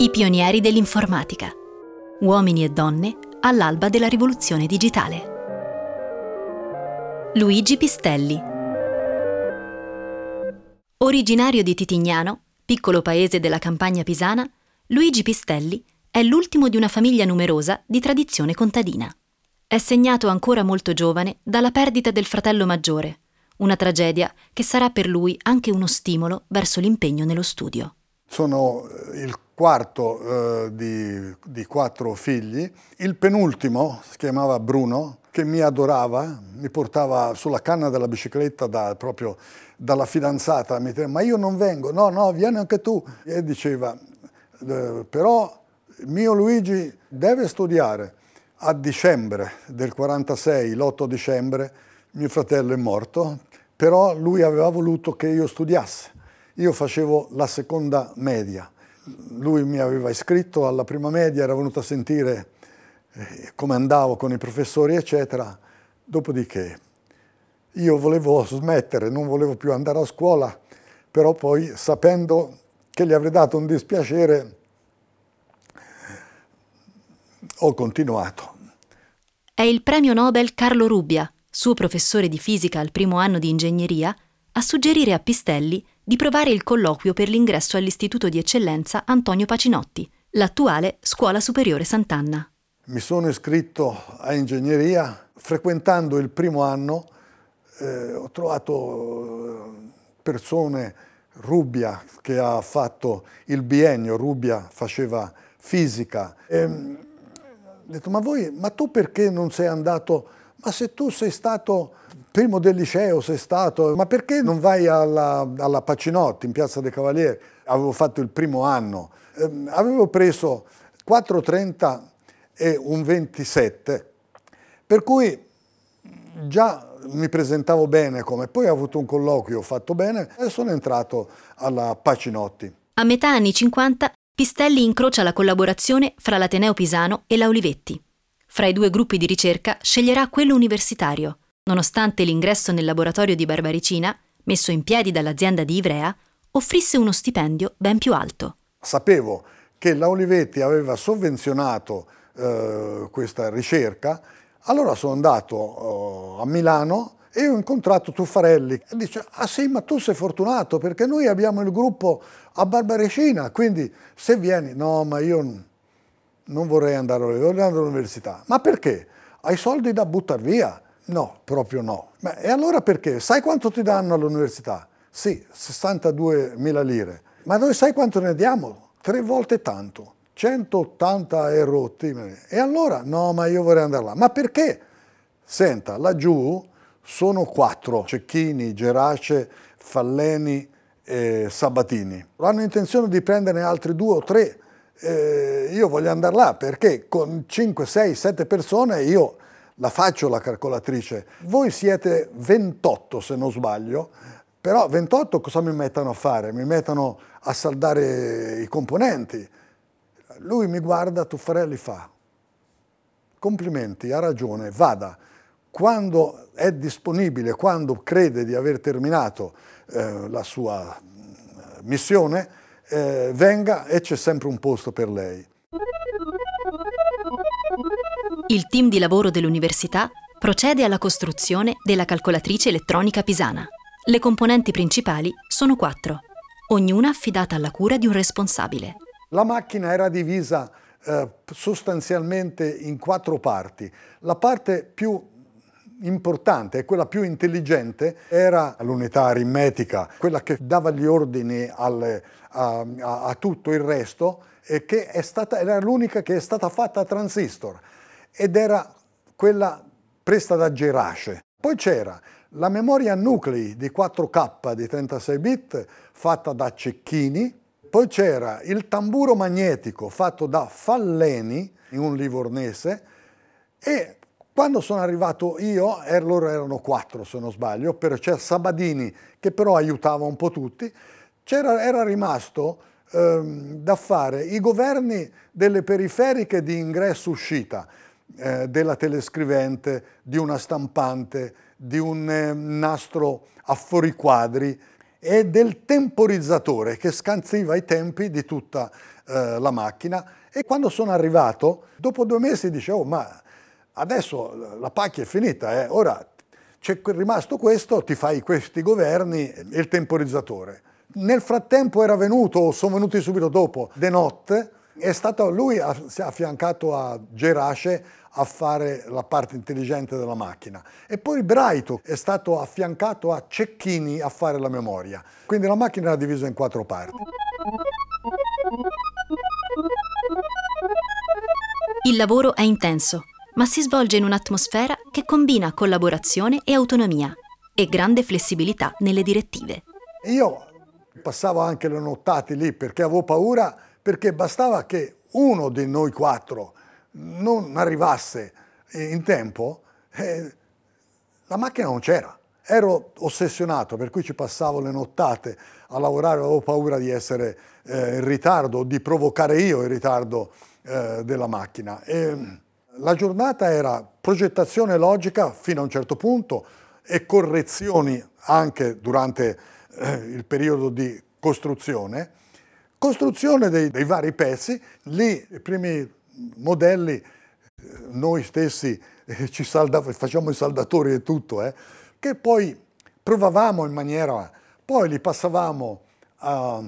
I pionieri dell'informatica. Uomini e donne all'alba della rivoluzione digitale. Luigi Pistelli. Originario di Titignano, piccolo paese della campagna pisana, Luigi Pistelli è l'ultimo di una famiglia numerosa di tradizione contadina. È segnato ancora molto giovane dalla perdita del fratello maggiore, una tragedia che sarà per lui anche uno stimolo verso l'impegno nello studio. Sono eh, il quarto eh, di, di quattro figli, il penultimo si chiamava Bruno, che mi adorava, mi portava sulla canna della bicicletta da, proprio dalla fidanzata, mi diceva ma io non vengo, no no vieni anche tu, e diceva eh, però mio Luigi deve studiare. A dicembre del 46, l'8 dicembre, mio fratello è morto, però lui aveva voluto che io studiassi. Io facevo la seconda media. Lui mi aveva iscritto alla prima media, era venuto a sentire eh, come andavo con i professori, eccetera. Dopodiché io volevo smettere, non volevo più andare a scuola, però poi sapendo che gli avrei dato un dispiacere, ho continuato. È il premio Nobel Carlo Rubbia, suo professore di fisica al primo anno di ingegneria, a suggerire a Pistelli di provare il colloquio per l'ingresso all'Istituto di Eccellenza Antonio Pacinotti, l'attuale Scuola Superiore Sant'Anna. Mi sono iscritto a ingegneria, frequentando il primo anno eh, ho trovato eh, persone, Rubbia che ha fatto il biennio, Rubbia faceva fisica. E, ho detto, ma, voi, ma tu perché non sei andato? Ma se tu sei stato primo del liceo, sei stato, ma perché non vai alla, alla Pacinotti in Piazza dei Cavalieri? Avevo fatto il primo anno, eh, avevo preso 4,30 e un 27, per cui già mi presentavo bene come, poi ho avuto un colloquio fatto bene e sono entrato alla Pacinotti. A metà anni 50 Pistelli incrocia la collaborazione fra l'Ateneo Pisano e la Olivetti. Fra i due gruppi di ricerca sceglierà quello universitario, nonostante l'ingresso nel laboratorio di Barbaricina, messo in piedi dall'azienda di Ivrea, offrisse uno stipendio ben più alto. Sapevo che la Olivetti aveva sovvenzionato eh, questa ricerca, allora sono andato eh, a Milano e ho incontrato Tuffarelli e dice, ah sì, ma tu sei fortunato perché noi abbiamo il gruppo a Barbarecina, quindi se vieni, no, ma io non vorrei andare, all'università. Ma perché? Hai soldi da buttare via? No, proprio no. Ma, e allora perché? Sai quanto ti danno all'università? Sì, 62 mila lire. Ma noi sai quanto ne diamo? Tre volte tanto. 180 e rotti. E allora? No, ma io vorrei andare là. Ma perché? Senta, laggiù sono quattro, Cecchini, Gerace, Falleni e Sabatini. Hanno intenzione di prenderne altri due o tre. Eh, io voglio andare là perché con 5, 6, 7 persone io la faccio la calcolatrice. Voi siete 28 se non sbaglio, però 28 cosa mi mettono a fare? Mi mettono a saldare i componenti. Lui mi guarda, Tuffarelli fa, complimenti, ha ragione, vada quando è disponibile, quando crede di aver terminato eh, la sua eh, missione, eh, venga e c'è sempre un posto per lei. Il team di lavoro dell'università procede alla costruzione della calcolatrice elettronica pisana. Le componenti principali sono quattro, ognuna affidata alla cura di un responsabile. La macchina era divisa eh, sostanzialmente in quattro parti. La parte più importante e quella più intelligente era l'unità aritmetica, quella che dava gli ordini al, a, a, a, tutto il resto e che stata, era l'unica che è stata fatta a transistor ed era quella presa da Gerace. Poi c'era la memoria nuclei di 4K di 36 bit fatta da Cecchini, poi c'era il tamburo magnetico fatto da Falleni in un livornese e quando sono arrivato io, er, loro erano quattro se non sbaglio, c'era Sabadini che però aiutava un po' tutti, era rimasto ehm, da fare i governi delle periferiche di ingresso-uscita, eh, della telescrivente, di una stampante, di un eh, nastro a fuoriquadri e del temporizzatore che scansiva i tempi di tutta eh, la macchina. E quando sono arrivato, dopo due mesi dicevo, oh, ma adesso la pacchia è finita, eh? ora c'è rimasto questo, ti fai questi governi e il temporizzatore. Nel frattempo era venuto, sono venuti subito dopo, De Notte, è stato lui si è affiancato a Gerace a fare la parte intelligente della macchina e poi Braito è stato affiancato a Cecchini a fare la memoria. Quindi la macchina era divisa in quattro parti. Il lavoro è intenso, ma si svolge in un'atmosfera che combina collaborazione e autonomia e grande flessibilità nelle direttive. Io passavo anche le nottate lì perché avevo paura, perché bastava che uno di noi quattro non arrivasse in tempo, eh, la macchina non c'era. Ero ossessionato, per cui ci passavo le nottate a lavorare, avevo paura di essere eh, in ritardo, di provocare io il ritardo eh, della macchina. E, la giornata era progettazione logica fino a un certo punto e correzioni anche durante eh, il periodo di costruzione, costruzione dei, dei vari pezzi, lì i primi modelli eh, noi stessi eh, ci salda, facciamo i saldatori e tutto, eh, che poi provavamo in maniera, poi li passavamo a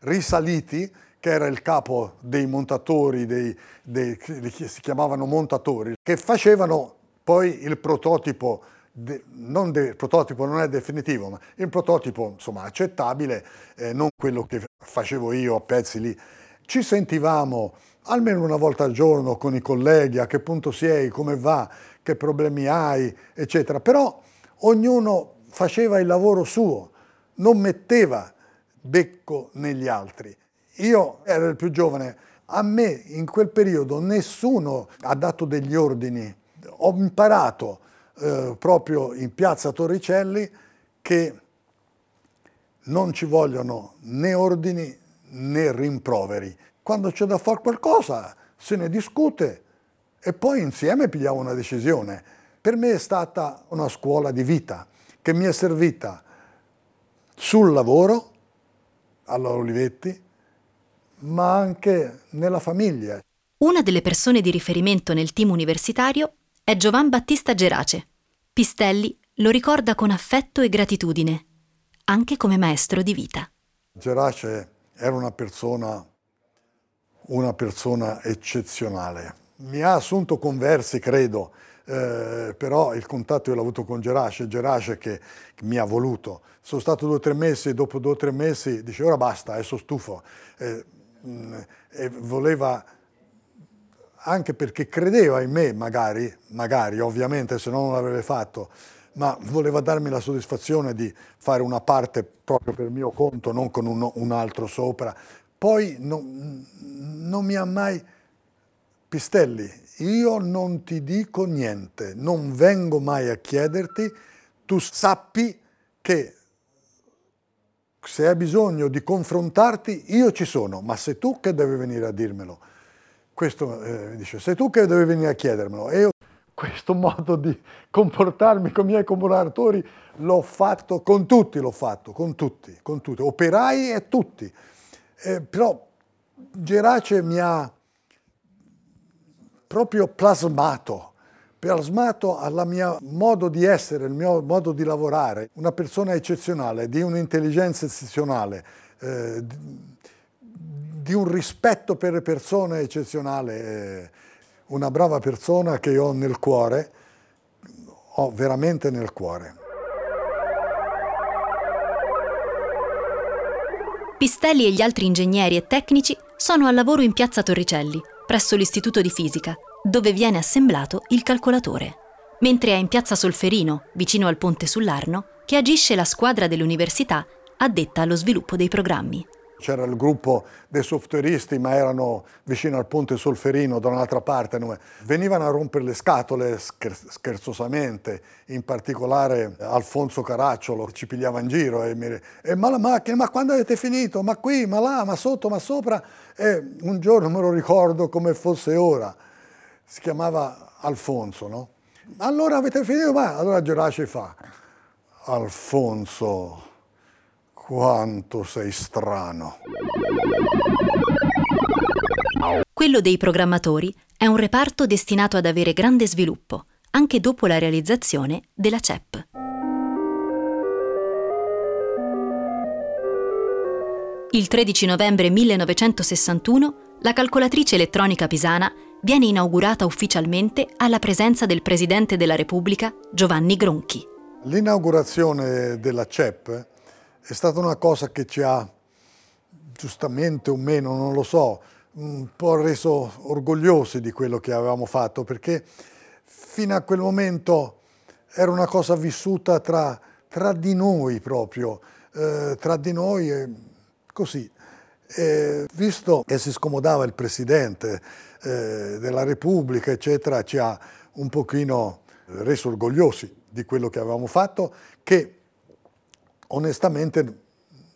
risaliti, che era il capo dei montatori, dei, dei, si chiamavano montatori, che facevano poi il prototipo, de, non de, il prototipo non è definitivo, ma il prototipo insomma accettabile, eh, non quello che facevo io a pezzi lì. Ci sentivamo almeno una volta al giorno con i colleghi, a che punto sei, come va, che problemi hai, eccetera. Però ognuno faceva il lavoro suo, non metteva becco negli altri. Io ero il più giovane, a me in quel periodo nessuno ha dato degli ordini. Ho imparato eh, proprio in piazza Torricelli che non ci vogliono né ordini né rimproveri. Quando c'è da fare qualcosa se ne discute e poi insieme pigliamo una decisione. Per me è stata una scuola di vita che mi è servita sul lavoro, alla Olivetti, ma anche nella famiglia. Una delle persone di riferimento nel team universitario è Giovan Battista Gerace. Pistelli lo ricorda con affetto e gratitudine, anche come maestro di vita. Gerace era una persona, una persona eccezionale. Mi ha assunto con versi, credo, eh, però il contatto l'ho avuto con Gerace, Gerace che, che, mi ha voluto. Sono stato due o tre mesi, dopo due o tre mesi dice ora basta, adesso stufo. Eh, e voleva anche perché credeva in me, magari, magari ovviamente se no non l'avrebbe fatto, ma voleva darmi la soddisfazione di fare una parte proprio per mio conto, non con un, un altro sopra. Poi non, non mi ha mai... Pistelli, io non ti dico niente, non vengo mai a chiederti, tu sappi che se hai bisogno di confrontarti, io ci sono, ma sei tu che devi venire a dirmelo. Questo eh, dice, sei tu che devi venire a chiedermelo. E io questo modo di comportarmi con i miei collaboratori l'ho fatto con tutti, l'ho fatto, con tutti, con tutti, operai e tutti. Eh, però Gerace mi ha proprio plasmato plasmato al mio modo di essere, il mio modo di lavorare, una persona eccezionale, di un'intelligenza eccezionale, eh, di un rispetto per le persone eccezionale, eh, una brava persona che ho nel cuore, ho veramente nel cuore. Pistelli e gli altri ingegneri e tecnici sono al lavoro in piazza Torricelli, presso l'Istituto di Fisica, dove viene assemblato il calcolatore, mentre è in piazza Solferino, vicino al ponte sull'Arno, che agisce la squadra dell'università addetta allo sviluppo dei programmi. C'era il gruppo dei softwareisti, ma erano vicino al ponte Solferino, da un'altra parte. Venivano a rompere le scatole scherzosamente, in particolare Alfonso Caracciolo ci pigliava in giro e mi e ma la macchina, ma quando avete finito? Ma qui, ma là, ma sotto, ma sopra? E un giorno me lo ricordo come fosse ora si chiamava Alfonso, no? Allora avete finito? Ma allora Gerace fa, Alfonso, Quanto sei strano. Quello dei programmatori è un reparto destinato ad avere grande sviluppo, anche dopo la realizzazione della CEP. Il 13 novembre 1961 la calcolatrice elettronica pisana viene inaugurata ufficialmente alla presenza del Presidente della Repubblica Giovanni Gronchi. L'inaugurazione della CEP è stata una cosa che ci ha, giustamente o meno, non lo so, un po' reso orgogliosi di quello che avevamo fatto, perché fino a quel momento era una cosa vissuta tra, tra di noi proprio, eh, tra di noi così. E visto che si scomodava il Presidente eh, della Repubblica, eccetera, ci ha un pochino reso orgogliosi di quello che avevamo fatto, che onestamente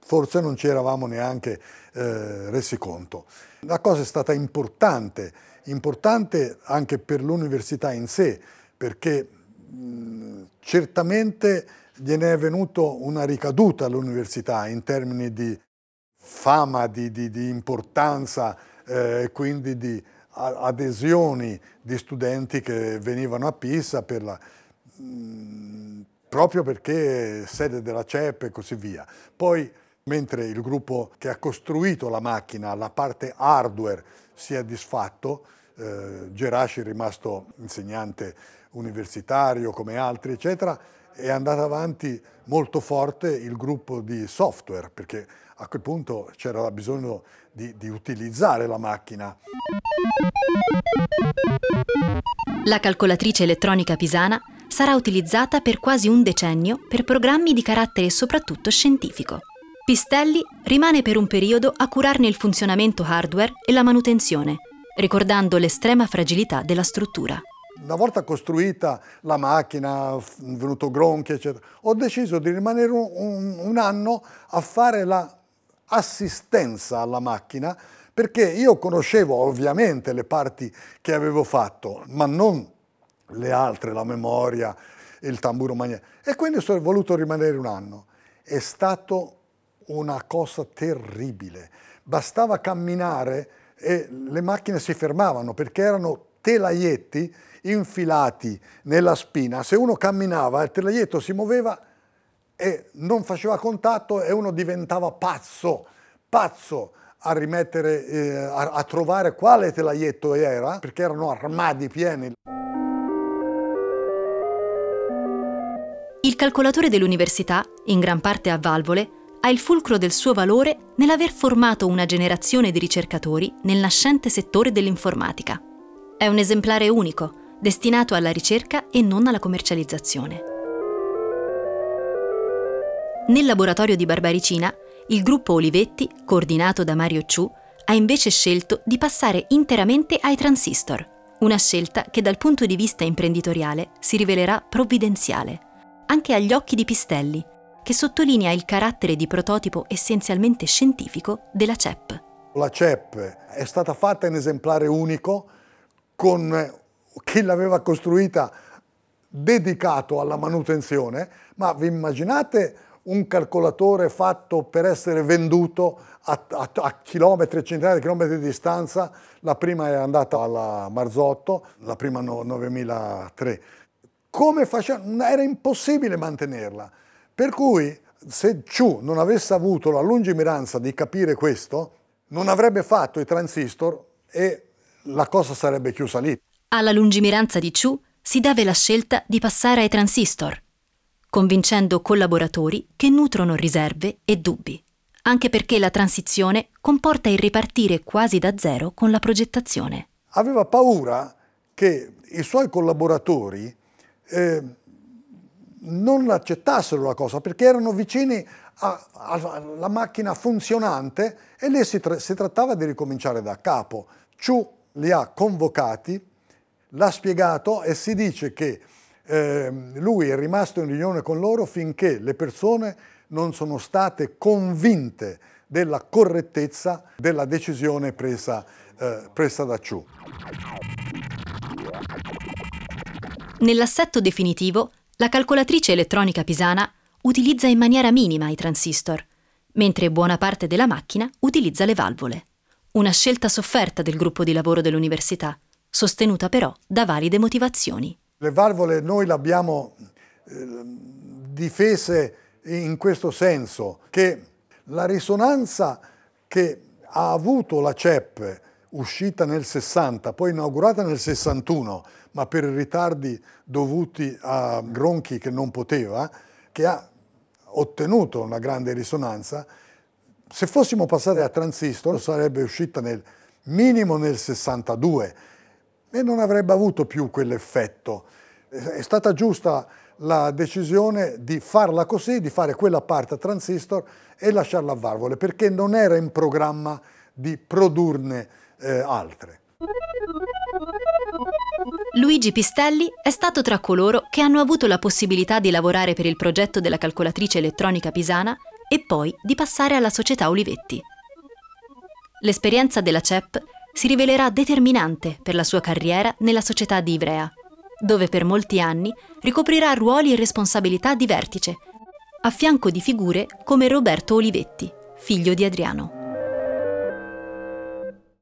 forse non ci eravamo neanche eh, resi conto. La cosa è stata importante, importante anche per l'università in sé, perché mh, certamente gliene è venuto una ricaduta all'università in termini di fama, di, di, di importanza eh, quindi di adesioni di studenti che venivano a Pisa per la, mh, proprio perché sede della CEP e così via. Poi, mentre il gruppo che ha costruito la macchina, la parte hardware, si è disfatto, eh, Geraci è rimasto insegnante universitario come altri, eccetera, è andato avanti molto forte il gruppo di software, perché a quel punto c'era bisogno di, di utilizzare la macchina. La calcolatrice elettronica pisana sarà utilizzata per quasi un decennio per programmi di carattere soprattutto scientifico. Pistelli rimane per un periodo a curarne il funzionamento hardware e la manutenzione, ricordando l'estrema fragilità della struttura. Una volta costruita la macchina, venuto Gronchi, eccetera, ho deciso di rimanere un, un, anno a fare l'assistenza alla macchina perché io conoscevo ovviamente le parti che avevo fatto, ma non le altre, la memoria, il tamburo magnetico. E quindi sono voluto rimanere un anno. È stato una cosa terribile. Bastava camminare e le macchine si fermavano perché erano telaietti infilati nella spina. Se uno camminava, il telaietto si muoveva e non faceva contatto e uno diventava pazzo, pazzo a rimettere, eh, a, a trovare quale telaietto era, perché erano armadi pieni. Il calcolatore dell'università, in gran parte a valvole, ha il fulcro del suo valore nell'aver formato una generazione di ricercatori nel nascente settore dell'informatica. È un esemplare unico, destinato alla ricerca e non alla commercializzazione. Nel laboratorio di Barbaricina, il gruppo Olivetti, coordinato da Mario Ciu, ha invece scelto di passare interamente ai transistor, una scelta che dal punto di vista imprenditoriale si rivelerà provvidenziale anche agli occhi di Pistelli, che sottolinea il carattere di prototipo essenzialmente scientifico della CEP. La CEP è stata fatta in esemplare unico con chi l'aveva costruita dedicato alla manutenzione, ma vi immaginate un calcolatore fatto per essere venduto a, a, a chilometri, centinaia di chilometri di distanza, la prima è andata alla Marzotto, la prima no, 9003, come facevano? Era impossibile mantenerla. Per cui se Chu non avesse avuto la lungimiranza di capire questo, non avrebbe fatto i transistor e la cosa sarebbe chiusa lì. Alla lungimiranza di Chu si deve la scelta di passare ai transistor, convincendo collaboratori che nutrono riserve e dubbi, anche perché la transizione comporta il ripartire quasi da zero con la progettazione. Aveva paura che i suoi collaboratori eh, non accettassero la cosa perché erano vicini alla macchina funzionante e lì si, tra si, trattava di ricominciare da capo. Ciu li ha convocati, l'ha spiegato e si dice che eh, lui è rimasto in riunione con loro finché le persone non sono state convinte della correttezza della decisione presa, eh, presa da Ciu. Nell'assetto definitivo, la calcolatrice elettronica pisana utilizza in maniera minima i transistor, mentre buona parte della macchina utilizza le valvole. Una scelta sofferta del gruppo di lavoro dell'università, sostenuta però da valide motivazioni. Le valvole noi le abbiamo eh, difese in questo senso, che la risonanza che ha avuto la CEP uscita nel 60, poi inaugurata nel 61, ma per ritardi dovuti a Gronchi che non poteva, che ha ottenuto una grande risonanza, se fossimo passati a transistor sarebbe uscita nel minimo nel 62 e non avrebbe avuto più quell'effetto. È stata giusta la decisione di farla così, di fare quella parte a transistor e lasciarla a valvole, perché non era in programma di produrne eh, altre. Luigi Pistelli è stato tra coloro che hanno avuto la possibilità di lavorare per il progetto della calcolatrice elettronica pisana e poi di passare alla società Olivetti. L'esperienza della CEP si rivelerà determinante per la sua carriera nella società di Ivrea, dove per molti anni ricoprirà ruoli e responsabilità di vertice, a fianco di figure come Roberto Olivetti, figlio di Adriano.